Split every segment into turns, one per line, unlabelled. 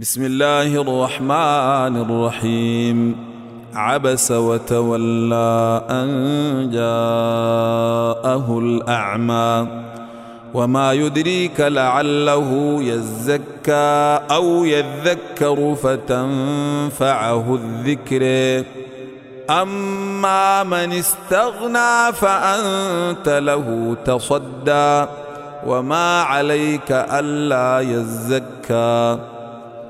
بسم الله الرحمن الرحيم. عبس وتولى أن جاءه الأعمى. وما يدريك لعله يزكى أو يذكر فتنفعه الذكر. أما من استغنى فأنت له تصدى. وما عليك ألا يزكى.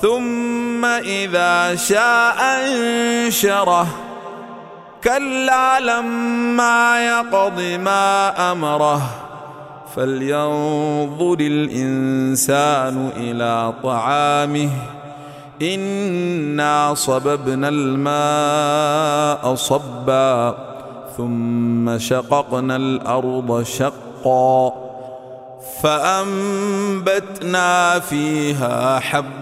ثم إذا شاء أنشره. كلا لما يقض ما أمره. فلينظر الإنسان إلى طعامه. إنا صببنا الماء صبا. ثم شققنا الأرض شقا. فأنبتنا فيها حبا